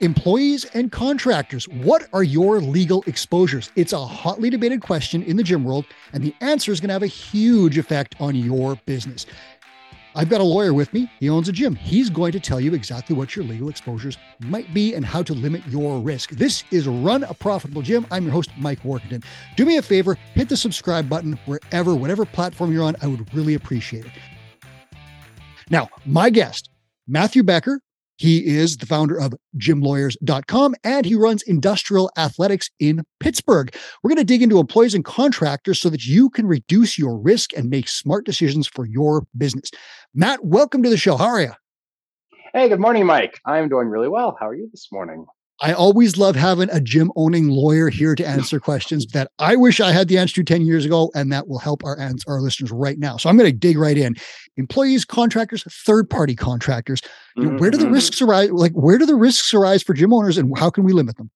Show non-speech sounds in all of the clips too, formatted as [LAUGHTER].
Employees and contractors, what are your legal exposures? It's a hotly debated question in the gym world, and the answer is going to have a huge effect on your business. I've got a lawyer with me. He owns a gym. He's going to tell you exactly what your legal exposures might be and how to limit your risk. This is Run a Profitable Gym. I'm your host, Mike Warkentin. Do me a favor, hit the subscribe button wherever, whatever platform you're on. I would really appreciate it. Now, my guest, Matthew Becker, he is the founder of gymlawyers.com and he runs industrial athletics in Pittsburgh. We're going to dig into employees and contractors so that you can reduce your risk and make smart decisions for your business. Matt, welcome to the show. How are you? Hey, good morning, Mike. I'm doing really well. How are you this morning? I always love having a gym owning lawyer here to answer questions that I wish I had the answer to 10 years ago, and that will help our, our listeners right now. So I'm going to dig right in. Employees, contractors, third party contractors. Mm-hmm. where do the mm-hmm. risks arise? Like, where do the risks arise for gym owners and how can we limit them?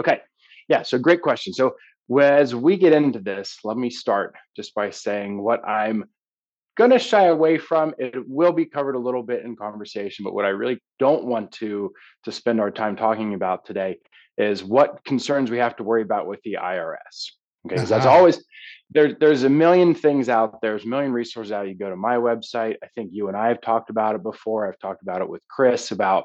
Okay. Yeah. So great question. So as we get into this, let me start just by saying what I'm going to shy away from it will be covered a little bit in conversation but what i really don't want to to spend our time talking about today is what concerns we have to worry about with the irs okay because uh-huh. that's always there, there's a million things out there there's a million resources out you go to my website i think you and i have talked about it before i've talked about it with chris about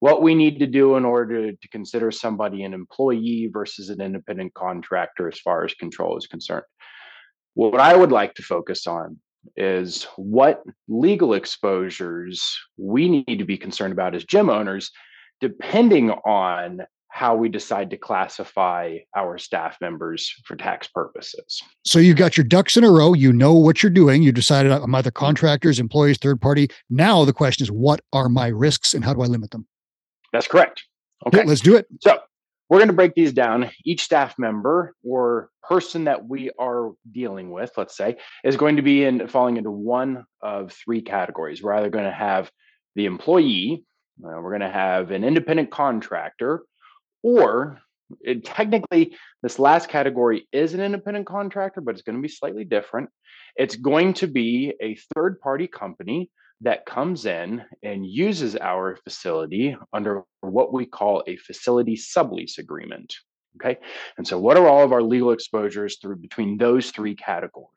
what we need to do in order to, to consider somebody an employee versus an independent contractor as far as control is concerned what I would like to focus on is what legal exposures we need to be concerned about as gym owners, depending on how we decide to classify our staff members for tax purposes. So you've got your ducks in a row. You know what you're doing. You decided I'm either mm-hmm. contractors, employees, third party. Now the question is, what are my risks and how do I limit them? That's correct. Okay, let's do it. So we're going to break these down. Each staff member or person that we are dealing with, let's say, is going to be in falling into one of three categories. We're either going to have the employee, uh, we're going to have an independent contractor, or it, technically, this last category is an independent contractor, but it's going to be slightly different. It's going to be a third party company that comes in and uses our facility under what we call a facility sublease agreement. Okay. And so, what are all of our legal exposures through between those three categories?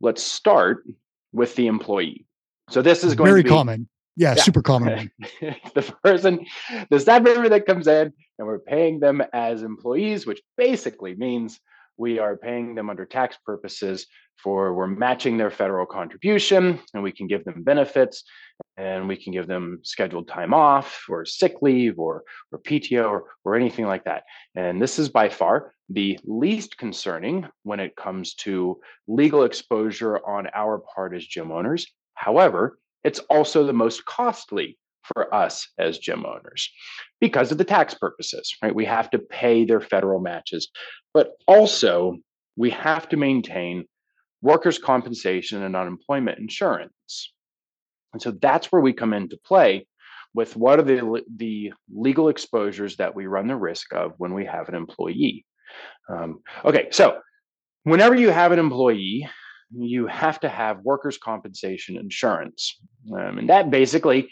Let's start with the employee. So, this is going very to be, common. Yeah, yeah, super common. [LAUGHS] the person, the staff member that comes in, and we're paying them as employees, which basically means we are paying them under tax purposes for we're matching their federal contribution and we can give them benefits and we can give them scheduled time off or sick leave or, or PTO or, or anything like that. And this is by far the least concerning when it comes to legal exposure on our part as gym owners. However, it's also the most costly for us as gym owners because of the tax purposes, right? We have to pay their federal matches, but also we have to maintain workers' compensation and unemployment insurance. And so that's where we come into play with what are the, the legal exposures that we run the risk of when we have an employee. Um, okay, so whenever you have an employee, you have to have workers' compensation insurance. Um, and that basically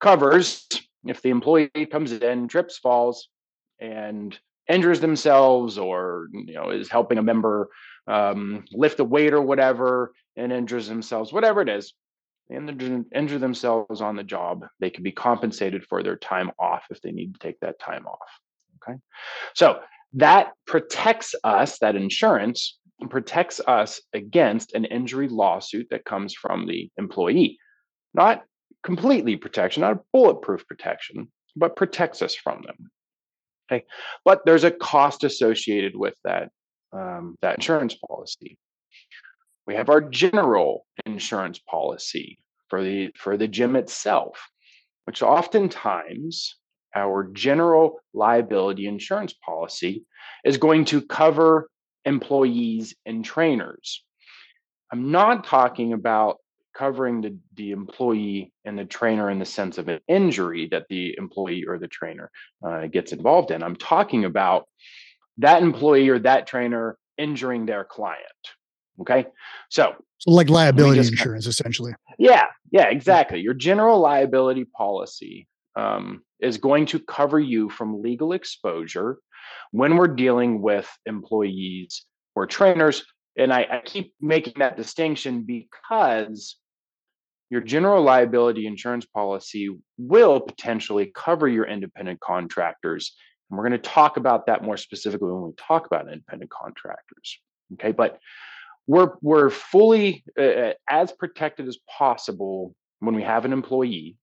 covers if the employee comes in, trips, falls, and injures themselves, or you know is helping a member um, lift a weight or whatever, and injures themselves, whatever it is, and injure themselves on the job, they can be compensated for their time off if they need to take that time off. Okay, so that protects us. That insurance protects us against an injury lawsuit that comes from the employee, not completely protection, not bulletproof protection, but protects us from them. Okay, but there's a cost associated with that um, that insurance policy. We have our general insurance policy for the for the gym itself, which oftentimes our general liability insurance policy is going to cover employees and trainers. I'm not talking about covering the, the employee and the trainer in the sense of an injury that the employee or the trainer uh, gets involved in. I'm talking about that employee or that trainer injuring their client. Okay. So, so like liability insurance, essentially. Yeah. Yeah, exactly. Your general liability policy um, is going to cover you from legal exposure when we're dealing with employees or trainers. And I, I keep making that distinction because your general liability insurance policy will potentially cover your independent contractors. And we're going to talk about that more specifically when we talk about independent contractors. Okay, but we're we're fully uh, as protected as possible when we have an employee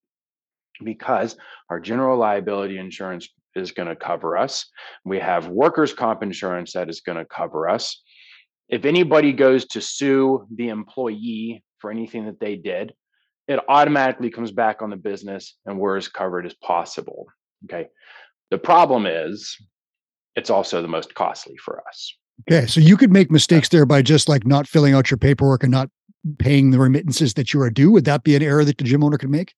because our general liability insurance is going to cover us. We have workers' comp insurance that is going to cover us. If anybody goes to sue the employee for anything that they did, it automatically comes back on the business and we're as covered as possible. Okay. The problem is it's also the most costly for us. Okay. So you could make mistakes there by just like not filling out your paperwork and not paying the remittances that you are due. Would that be an error that the gym owner could make?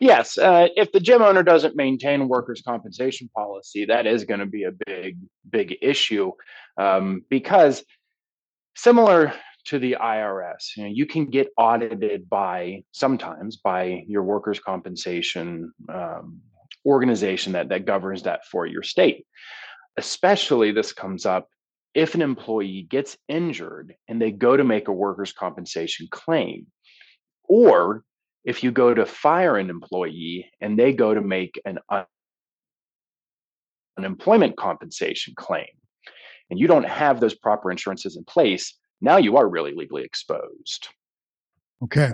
Yes. Uh, if the gym owner doesn't maintain workers' compensation policy, that is going to be a big, big issue um, because similar to the IRS. You know, you can get audited by sometimes by your workers' compensation um, organization that that governs that for your state. Especially this comes up if an employee gets injured and they go to make a workers' compensation claim, or if you go to fire an employee and they go to make an unemployment compensation claim, and you don't have those proper insurances in place, now you are really legally exposed. Okay.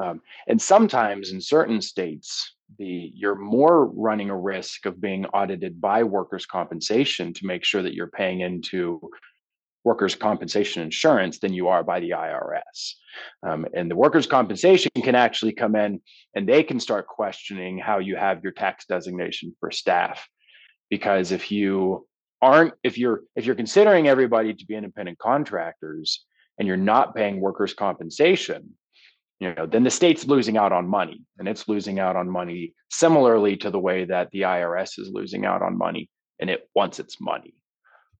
Um, and sometimes in certain states, the you're more running a risk of being audited by workers' compensation to make sure that you're paying into workers' compensation insurance than you are by the IRS. Um, and the workers' compensation can actually come in and they can start questioning how you have your tax designation for staff. Because if you aren't if you're if you're considering everybody to be independent contractors and you're not paying workers compensation you know then the state's losing out on money and it's losing out on money similarly to the way that the IRS is losing out on money and it wants its money.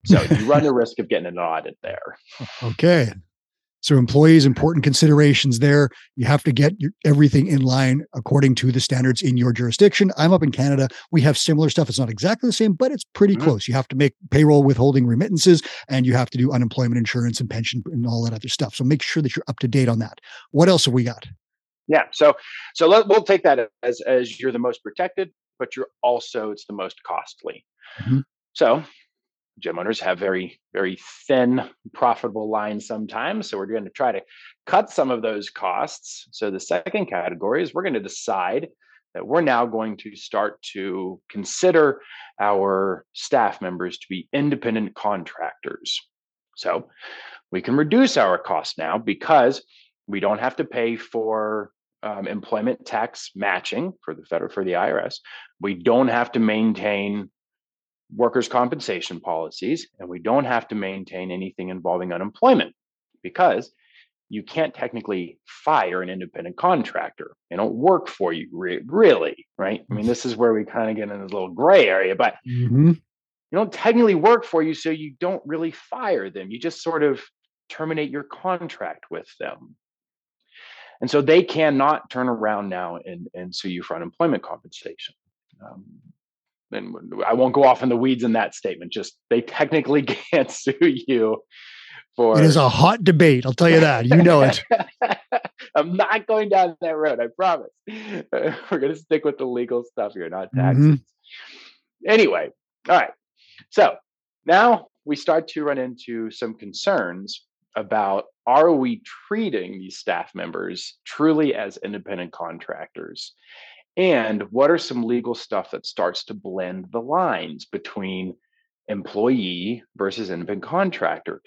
So you run the risk of getting an audit there. [LAUGHS] Okay so employees, important considerations there. You have to get your, everything in line according to the standards in your jurisdiction. I'm up in Canada. We have similar stuff. It's not exactly the same, but it's pretty mm-hmm. close. You have to make payroll withholding remittances and you have to do unemployment insurance and pension and all that other stuff. So make sure that you're up to date on that. What else have we got? Yeah. So so let, we'll take that as as you're the most protected, but you're also it's the most costly. Mm-hmm. So gym owners have very very thin profitable lines sometimes. So we're going to try to cut some of those costs. So the second category is we're going to decide that we're now going to start to consider our staff members to be independent contractors. So we can reduce our costs now because we don't have to pay for um, employment tax matching for the federal for the irs we don't have to maintain workers' compensation policies, and we don't have to maintain anything involving unemployment because you can't technically fire an independent contractor. They don't work for you, re- really, right? I mean, this is where we kind of get in this little gray area, but mm-hmm. you don't technically work for you, so you don't really fire them. You just sort of terminate your contract with them. And so they cannot turn around now and, and sue you for unemployment compensation. Um, and I won't go off in the weeds in that statement. Just they technically [LAUGHS] can't sue you for. It is a hot debate. I'll tell you that. You know it. [LAUGHS] I'm not going down that road. I promise. [LAUGHS] We're going to stick with the legal stuff here, not taxes. Mm-hmm. Anyway, all right. So now we start to run into some concerns about are we treating these staff members truly as independent contractors and what are some legal stuff that starts to blend the lines between employee versus independent contractor?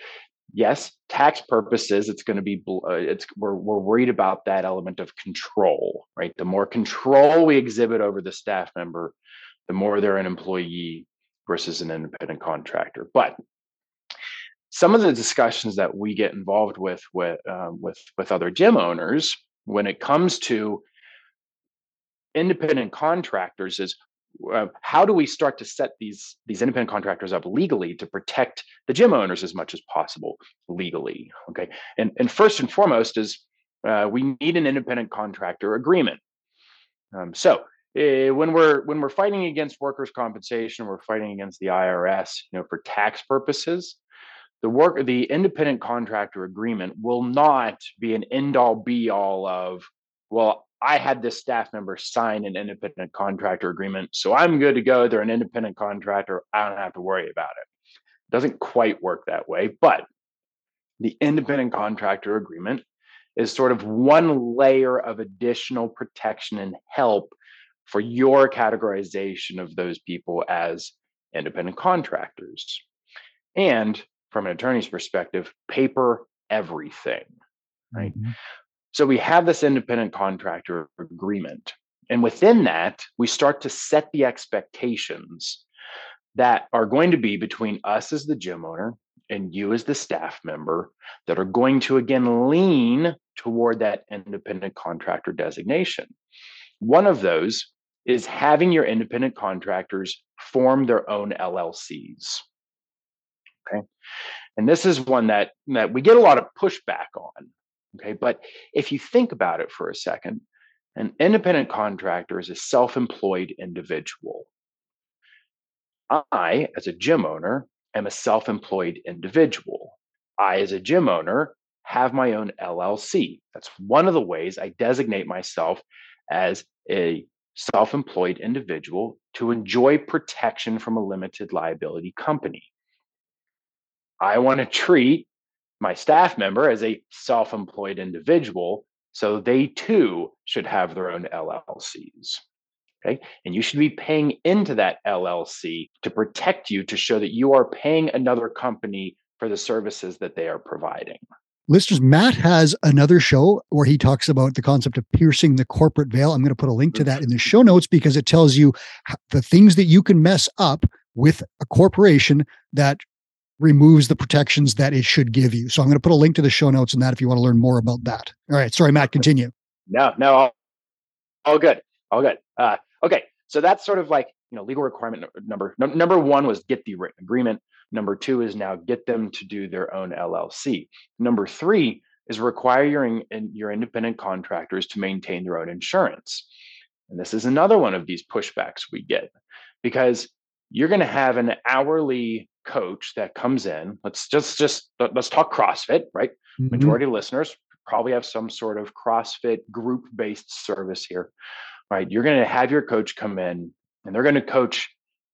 Yes, tax purposes, it's going to be uh, it's we're we're worried about that element of control, right? The more control we exhibit over the staff member, the more they're an employee versus an independent contractor. But some of the discussions that we get involved with with um, with with other gym owners when it comes to independent contractors is uh, how do we start to set these these independent contractors up legally to protect the gym owners as much as possible legally? Okay, and and first and foremost is uh, we need an independent contractor agreement. Um, so uh, when we're when we're fighting against workers' compensation, we're fighting against the IRS, you know, for tax purposes. The work the independent contractor agreement will not be an end all be all of well I had this staff member sign an independent contractor agreement, so I'm good to go. They're an independent contractor. I don't have to worry about it. it doesn't quite work that way, but the independent contractor agreement is sort of one layer of additional protection and help for your categorization of those people as independent contractors. And from an attorney's perspective, paper everything, right? Mm-hmm. So we have this independent contractor agreement. And within that, we start to set the expectations that are going to be between us as the gym owner and you as the staff member that are going to again lean toward that independent contractor designation. One of those is having your independent contractors form their own LLCs. Okay. And this is one that, that we get a lot of pushback on. Okay. But if you think about it for a second, an independent contractor is a self employed individual. I, as a gym owner, am a self employed individual. I, as a gym owner, have my own LLC. That's one of the ways I designate myself as a self employed individual to enjoy protection from a limited liability company. I want to treat my staff member as a self employed individual, so they too should have their own LLCs. Okay. And you should be paying into that LLC to protect you to show that you are paying another company for the services that they are providing. Listeners, Matt has another show where he talks about the concept of piercing the corporate veil. I'm going to put a link to that in the show notes because it tells you the things that you can mess up with a corporation that removes the protections that it should give you. So I'm going to put a link to the show notes on that if you want to learn more about that. All right. Sorry, Matt, continue. No, no, all, all good. All good. Uh, okay. So that's sort of like, you know, legal requirement number, number one was get the written agreement. Number two is now get them to do their own LLC. Number three is require your, your independent contractors to maintain their own insurance. And this is another one of these pushbacks we get because you're going to have an hourly coach that comes in let's just just let's talk crossfit right? Mm-hmm. majority of listeners probably have some sort of crossfit group based service here right? You're going to have your coach come in and they're going to coach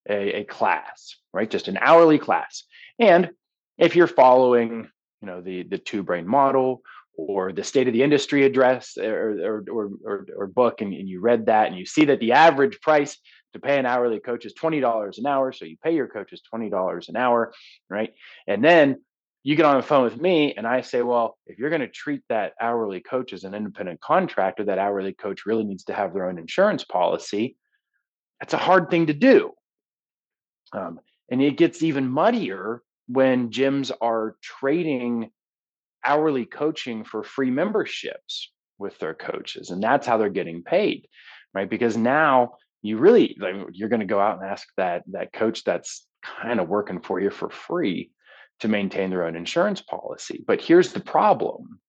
a, a class right? Just an hourly class. And if you're following you know the the two brain model or the state of the industry address or or or, or, or book and, and, you read that and you see that the average price to pay an hourly coach is $20 an hour. So you pay your coaches $20 an hour, right? And then you get on the phone with me and I say, well, if you're going to treat that hourly coach as an independent contractor, that hourly coach really needs to have their own insurance policy. That's a hard thing to do. Um, and it gets even muddier when gyms are trading hourly coaching for free memberships with their coaches. And that's how they're getting paid, right? Because now you really like, you're going to go out and ask that that coach that's kind of working for you for free to maintain their own insurance policy. But here's the problem.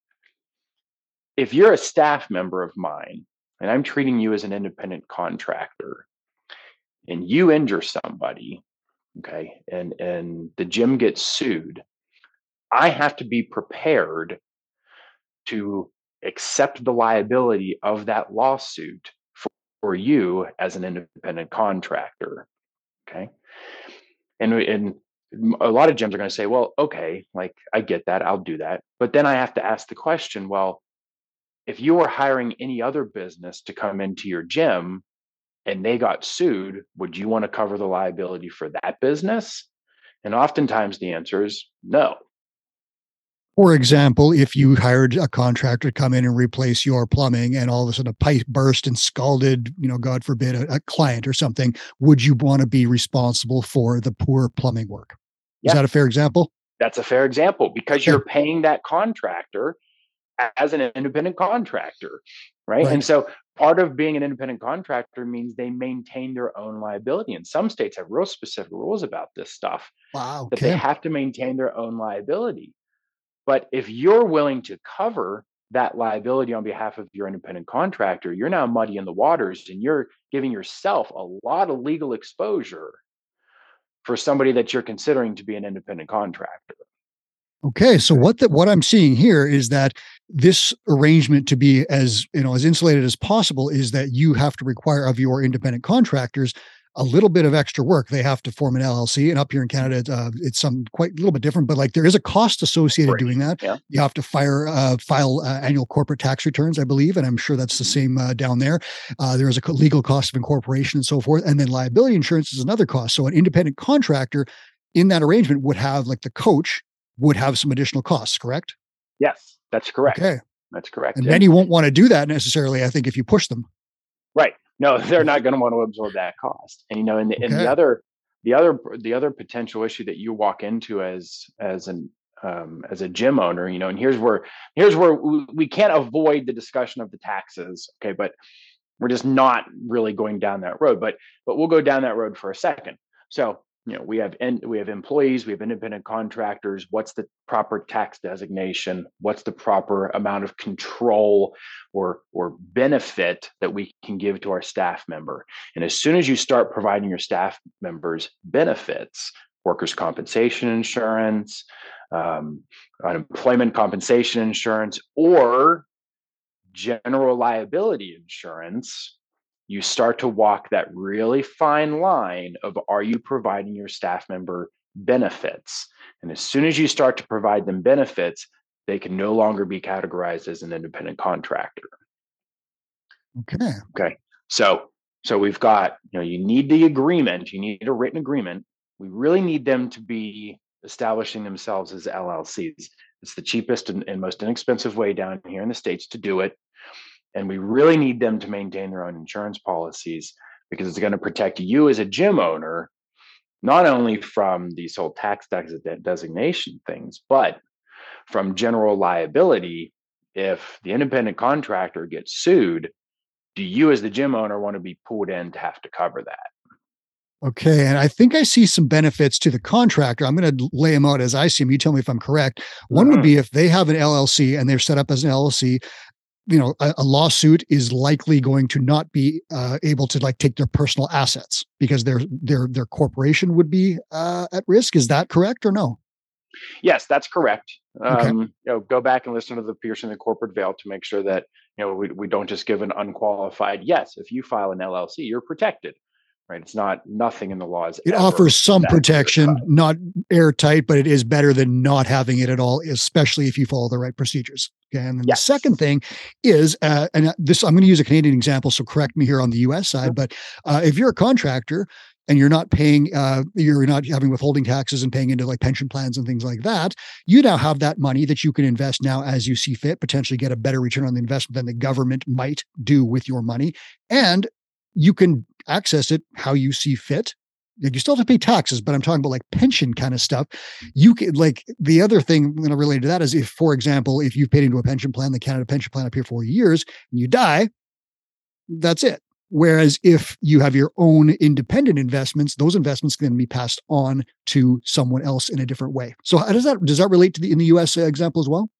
If you're a staff member of mine and I'm treating you as an independent contractor and you injure somebody, okay, and and the gym gets sued, I have to be prepared to accept the liability of that lawsuit for you as an independent contractor. Okay. And, and a lot of gyms are going to say, well, okay, like I get that, I'll do that. But then I have to ask the question, well, if you were hiring any other business to come into your gym and they got sued, would you want to cover the liability for that business? And oftentimes the answer is no. For example, if you hired a contractor to come in and replace your plumbing and all of a sudden a pipe burst and scalded, you know, God forbid, a, a client or something, would you want to be responsible for the poor plumbing work? Is that a fair example? That's a fair example because you're paying that contractor as an independent contractor. right? right? And so part of being an independent contractor means they maintain their own liability. And some states have real specific rules about this stuff. Wow. Okay. That they have to maintain their own liability. But if you're willing to cover that liability on behalf of your independent contractor, you're now muddying the waters and you're giving yourself a lot of legal exposure for somebody that you're considering to be an independent contractor. Okay, so what the, what I'm seeing here is that this arrangement to be as you know as insulated as possible is that you have to require of your independent contractors a little bit of extra work. They have to form an LLC, and up here in Canada, uh, it's some quite a little bit different. But like there is a cost associated right. doing that. Yeah. You have to fire uh, file uh, annual corporate tax returns, I believe, and I'm sure that's the same uh, down there. Uh, there is a legal cost of incorporation and so forth, and then liability insurance is another cost. So an independent contractor in that arrangement would have like the coach would have some additional costs. Correct? Yes, that's correct. Okay. That's correct. And many won't want to do that necessarily. I think if you push them. Right no, [LAUGHS] they're not going to want to absorb that cost. And you know, in the, okay. in the other, the other, the other potential issue that you walk into as as an um, as a gym owner, you know, and here's where here's where we can't avoid the discussion of the taxes. Okay, but we're just not really going down that road. But but we'll go down that road for a second. So you know we have we have employees we have independent contractors what's the proper tax designation? What's the proper amount of control or or benefit that we can give to our staff member? And as soon as you start providing your staff members benefits workers compensation insurance um, unemployment compensation insurance or general liability insurance you start to walk that really fine line of are you providing your staff member benefits? And as soon as you start to provide them benefits, they can no longer be categorized as an independent contractor. Okay. Okay. So so we've got, you know, you need the agreement, you need a written agreement. We really need them to be establishing themselves as LLCs. It's the cheapest and, and most inexpensive way down here in the States to do it. And we really need them to maintain their own insurance policies because it's going to protect you as a gym owner, not only from these whole tax designation things, but from general liability. If the independent contractor gets sued, do you as the gym owner want to be pulled in to have to cover that? Okay. And I think I see some benefits to the contractor. I'm going to lay them out as I see them. You tell me if I'm correct. One mm-hmm. would be if they have an LLC and they're set up as an LLC, you know a, a, lawsuit is likely going to not be uh, able to like take their personal assets because their their their corporation would be uh, at risk. Is that correct or no? Yes that's correct. Okay. um, you know go back and listen to the piercing the corporate veil to make sure that you know we, we don't just give an unqualified yes if you file an llc you're protected right? It's not nothing in the laws. It offers some protection, not airtight, but it is better than not having it at all, especially if you follow the right procedures. Okay. And then yes. the second thing is, uh, and this, I'm going to use a Canadian example, so correct me here on the US side, but uh, if you're a contractor, and you're not paying uh, you're not having withholding taxes and paying into like pension plans and things like that you now have that money that you can invest now as you see fit potentially get a better return on the investment than the government might do with your money and you can access it how you see fit. You still have to pay taxes, but I'm talking about like pension kind of stuff. You can like the other thing going to relate to that is if, for example, if you've paid into a pension plan, the Canada pension plan up here for years, and you die, that's it. Whereas if you have your own independent investments, those investments can be passed on to someone else in a different way. So how does that does that relate to the in the US uh, example as well?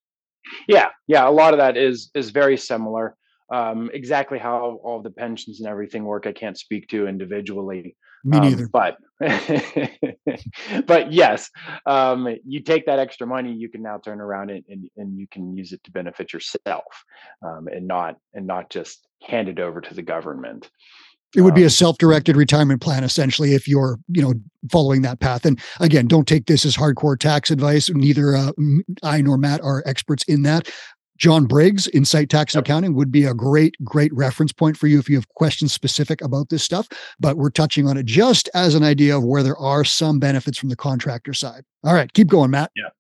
Yeah, yeah, a lot of that is is very similar. Um, exactly how all the pensions and everything work, I can't speak to individually. Me neither. Um, but [LAUGHS] but yes, um, you take that extra money, you can now turn around and, and, and you can use it to benefit yourself, um, and not and not just hand it over to the government. It would be a um, self-directed retirement plan, essentially, if you're, you know, following that path. And again, don't take this as hardcore tax advice. Neither uh, I nor Matt are experts in that. John Briggs, Insight Tax and Accounting, would be a great, great reference point for you if you have questions specific about this stuff. But we're touching on it just as an idea of where there are some benefits from the contractor side. All right, keep going, Matt. Yeah,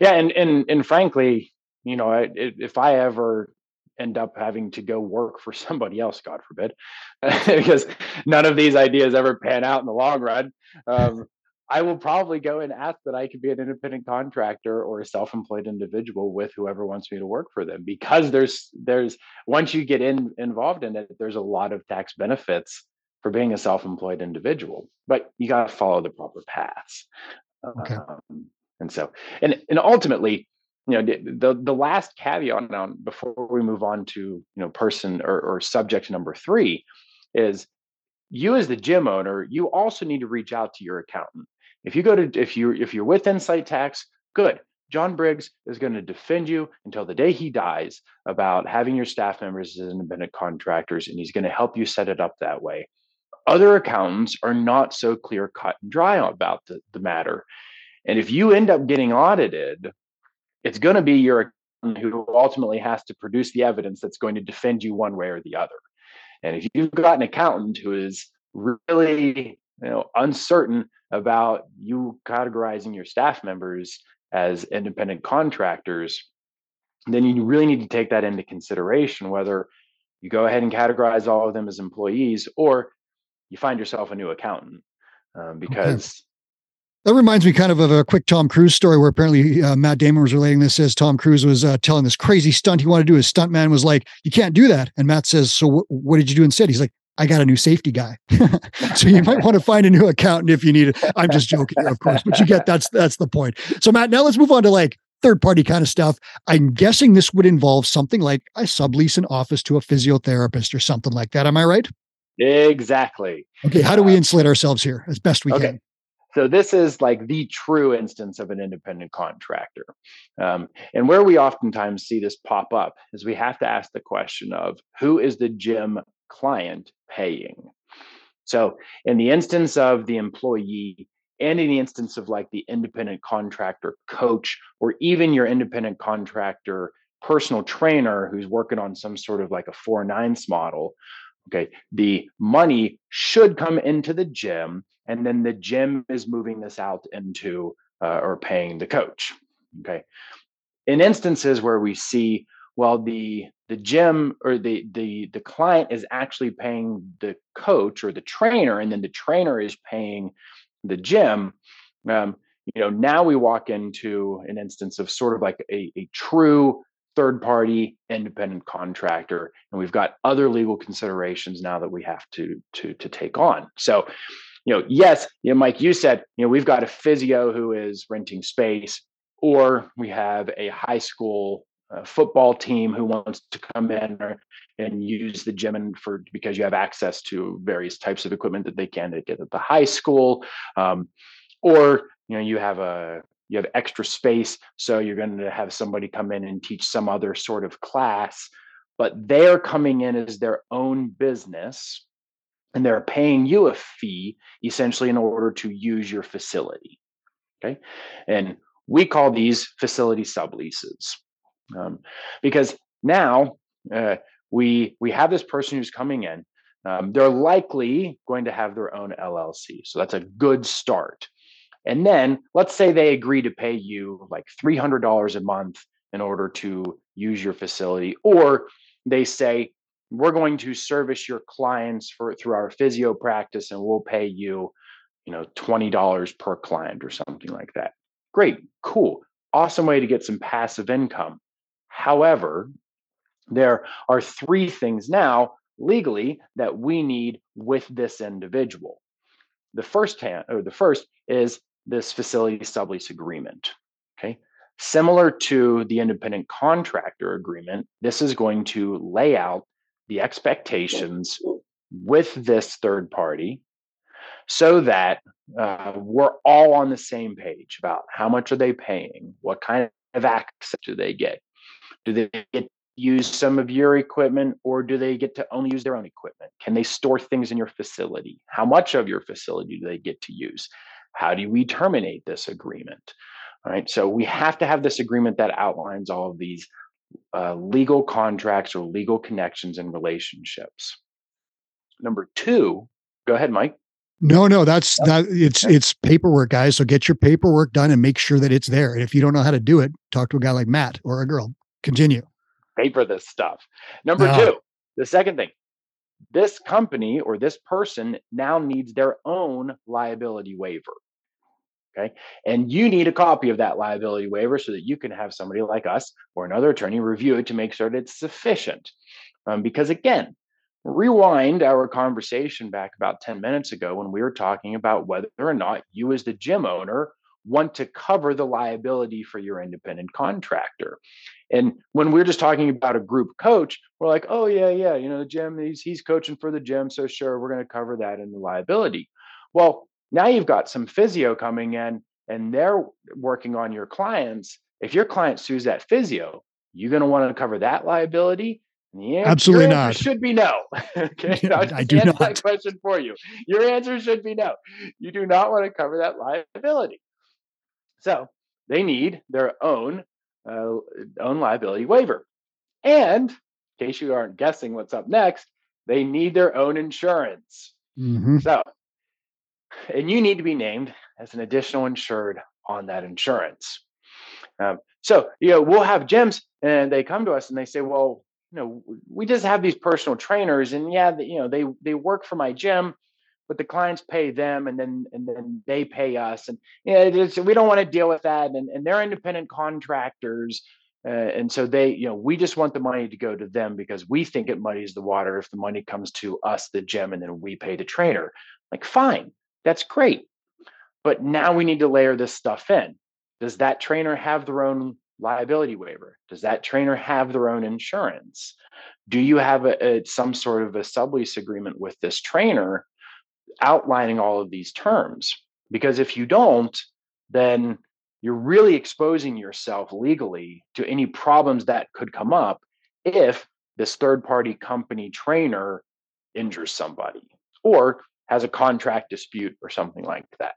yeah, and and and frankly, you know, if I ever end up having to go work for somebody else, God forbid, [LAUGHS] because none of these ideas ever pan out in the long run. Um, I will probably go and ask that I could be an independent contractor or a self-employed individual with whoever wants me to work for them because there's there's once you get in involved in it, there's a lot of tax benefits for being a self-employed individual, but you got to follow the proper paths. Okay. Um, and so, and and ultimately, you know, the the last caveat on before we move on to you know person or, or subject number three is you as the gym owner, you also need to reach out to your accountant if you go to if you if you're with Insight Tax, good. John Briggs is going to defend you until the day he dies about having your staff members as independent contractors, and he's going to help you set it up that way. Other accountants are not so clear cut and dry about the, the matter. And if you end up getting audited, it's going to be your accountant who ultimately has to produce the evidence that's going to defend you one way or the other. And if you've got an accountant who is really you know uncertain about you categorizing your staff members as independent contractors then you really need to take that into consideration whether you go ahead and categorize all of them as employees or you find yourself a new accountant um, because okay. That reminds me kind of of a quick Tom Cruise story where apparently uh, Matt Damon was relating this as Tom Cruise was uh, telling this crazy stunt he wanted to do. His stuntman was like, "You can't do that," and Matt says, "So what did you do instead?" He's like, I got a new safety guy. [LAUGHS] so you might want to find a new accountant if you need it. I'm just joking, of course, but you get that's that's the point. So Matt, now let's move on to like third party kind of stuff. I'm guessing this would involve something like I sublease an office to a physiotherapist or something like that. Am I right? Exactly. Okay, how do we insulate ourselves here as best we okay. can? So this is like the true instance of an independent contractor. Um, and where we oftentimes see this pop up is we have to ask the question of who is the gym client paying. So, in the instance of the employee, and in the instance of like the independent contractor coach, or even your independent contractor personal trainer who's working on some sort of like a four nines model, okay, the money should come into the gym, and then the gym is moving this out into uh, or paying the coach. Okay. In instances where we see well the the gym or the the the client is actually paying the coach or the trainer and then the trainer is paying the gym. Um, you know now we walk into an instance of sort of like a, a true third party independent contractor and we've got other legal considerations now that we have to to to take on. So you know yes you know mike you said you know we've got a physio who is renting space or we have a high school a football team who wants to come in or, and use the gym and for because you have access to various types of equipment that they can get at the high school um, or you know you have a you have extra space so you're going to have somebody come in and teach some other sort of class but they're coming in as their own business and they're paying you a fee essentially in order to use your facility okay? And we call these facility subleases um, because now uh, we we have this person who's coming in. Um, they're likely going to have their own LLC, so that's a good start. And then let's say they agree to pay you like three hundred dollars a month in order to use your facility, or they say we're going to service your clients for through our physio practice, and we'll pay you, you know, twenty dollars per client or something like that. Great, cool, awesome way to get some passive income. However, there are three things now legally that we need with this individual. The first hand, or the first is this facility sublease agreement. Okay. Similar to the independent contractor agreement, this is going to lay out the expectations with this third party so that uh, we're all on the same page about how much are they paying, what kind of access do they get, do they get use some of your equipment or do they get to only use their own equipment? Can they store things in your facility? How much of your facility do they get to use? How do we terminate this agreement? All right. So we have to have this agreement that outlines all of these uh, legal contracts or legal connections and relationships. Number two, go ahead, Mike. No, no, that's that it's it's paperwork, guys. So get your paperwork done and make sure that it's there. And if you don't know how to do it, talk to a guy like Matt or a girl. Continue. Pay for this stuff. Number two, the second thing, this company or this person now needs their own liability waiver. Okay. And you need a copy of that liability waiver so that you can have somebody like us or another attorney review it to make sure that it's sufficient. Um, because again, rewind our conversation back about 10 minutes ago when we were talking about whether or not you, as the gym owner, want to cover the liability for your independent contractor. And when we're just talking about a group coach, we're like, oh yeah, yeah, you know, the gym, he's he's coaching for the gym, so sure, we're going to cover that in the liability. Well, now you've got some physio coming in and they're working on your clients. If your client sues that physio, you're going to want to cover that liability. Answer, Absolutely not. Should be no. [LAUGHS] okay, I do not. That question for you. Your answer should be no. You do not want to cover that liability. So they need their own uh, own liability waiver. And in case you aren't guessing what's up next, they need their own insurance. Mm-hmm. So, and you need to be named as an additional insured on that insurance. Um, so, you know, we'll have gyms and they come to us and they say, well, you know, we just have these personal trainers and yeah, you know, they, they work for my gym, but the clients pay them and then and then they pay us and you know, we don't want to deal with that and, and they're independent contractors uh, and so they you know we just want the money to go to them because we think it muddies the water if the money comes to us the gym and then we pay the trainer. Like fine that's great but now we need to layer this stuff in. Does that trainer have their own liability waiver? Does that trainer have their own insurance? Do you have a, a, some sort of a sublease agreement with this trainer outlining all of these terms. Because if you don't, then you're really exposing yourself legally to any problems that could come up if this third party company trainer injures somebody or has a contract dispute or something like that.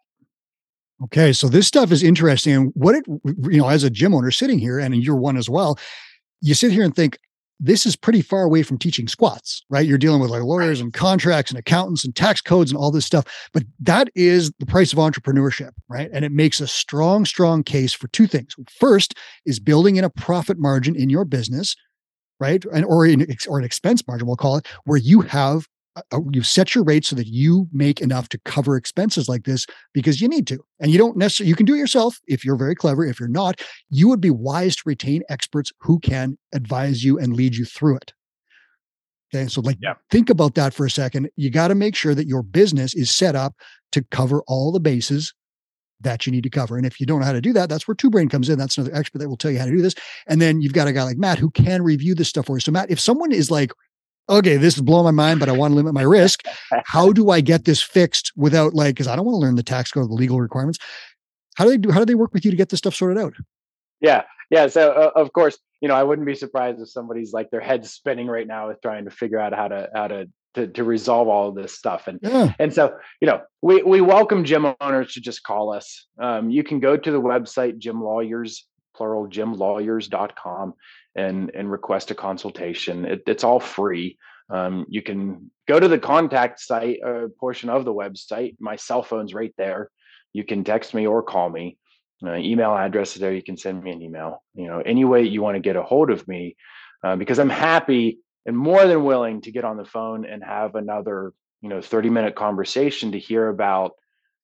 Okay, so this stuff is interesting. And what it, you know, as a gym owner sitting here, and you're one as well, you sit here and think, this is pretty far away from teaching squats, right? You're dealing with like lawyers and contracts and accountants and tax codes and all this stuff. But that is the price of entrepreneurship, right? And it makes a strong, strong case for two things. First is building in a profit margin in your business, right? And or in, or an expense margin, we'll call it, where you have Uh, oh, you set your rate so that you make enough to cover expenses like this because you need to. And you don't necessarily, you can do it yourself if you're very clever. If you're not, you would be wise to retain experts who can advise you and lead you through it. Okay. So, like, yeah. think about that for a second. You got to make sure that your business is set up to cover all the bases that you need to cover. And if you don't know how to do that, that's where Two Brain comes in. That's another expert that will tell you how to do this. And then you've got a guy like Matt who can review this stuff for you. So, Matt, if someone is like okay, this is blowing my mind, but I want to limit my risk. How do I get this fixed without like, because I don't want to learn the tax code, the legal requirements. How do they do? How do they work with you to get this stuff sorted out? Yeah, yeah. So uh, of course, you know, I wouldn't be surprised if somebody's like their head's spinning right now with trying to figure out how to how to to, to resolve all this stuff. And yeah. and so, you know, we we welcome gym owners to just call us. Um, you can go to the website Gym Lawyers, plural gymlawyers.com and and request a consultation. It, it's all free. Um, you can go to the contact site uh, portion of the website. My cell phone's right there. You can text me or call me. Email address is there. You can send me an email. You know, any way you want to get a hold of me, uh, because I'm happy and more than willing to get on the phone and have another, you know, 30 minute conversation to hear about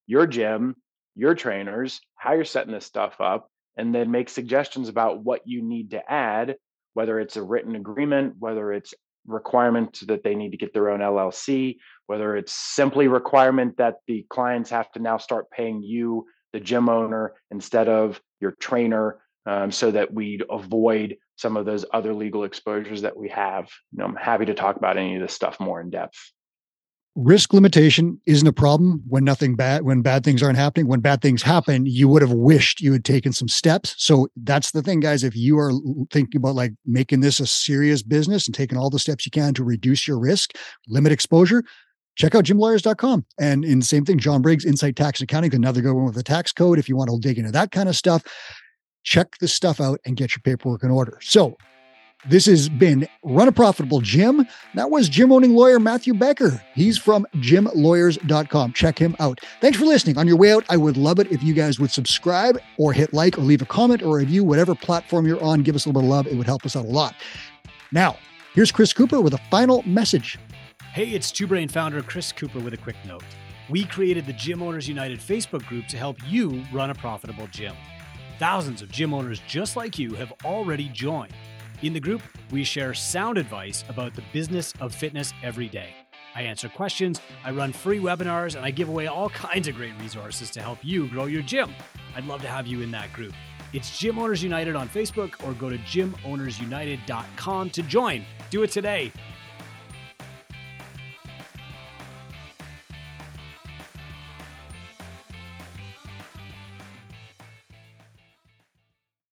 your gym, your trainers, how you're setting this stuff up, and then make suggestions about what you need to add, whether it's a written agreement, whether it's requirement that they need to get their own LLC, whether it's simply requirement that the clients have to now start paying you, the gym owner, instead of your trainer, um, so that we'd avoid some of those other legal exposures that we have. You know, I'm happy to talk about any of this stuff more in depth risk limitation isn't a problem when nothing bad when bad things aren't happening. When bad things happen you would have wished you had taken some steps. So that's the thing guys. If you are thinking about like making this a serious business and taking all the steps you can to reduce your risk limit exposure check out gymlawyers.com and in the same thing john briggs insight tax and accounting another good one with the tax code if you want to dig into that kind of stuff. Check this stuff out and get your paperwork in order. So this has been Run a Profitable Gym. That was gym owning lawyer Matthew Becker. He's from gymlawyers.com. Check him out. Thanks for listening. On your way out, I would love it if you guys would subscribe or hit like or leave a comment or review, whatever platform you're on. Give us a little bit of love. It would help us out a lot. Now, here's Chris Cooper with a final message. Hey, it's Two Brain founder Chris Cooper with a quick note. we created the Gym Owners United Facebook group to help you run a profitable gym. Thousands of gym owners just like you have already joined. In the group, we share sound advice about the business of fitness every day. I answer questions, I run free webinars, and I give away all [LAUGHS] kinds of great resources to help you grow your gym. I'd love to have you in that group. It's Gym Owners United on Facebook or go to gymownersunited.com to join. Do it today.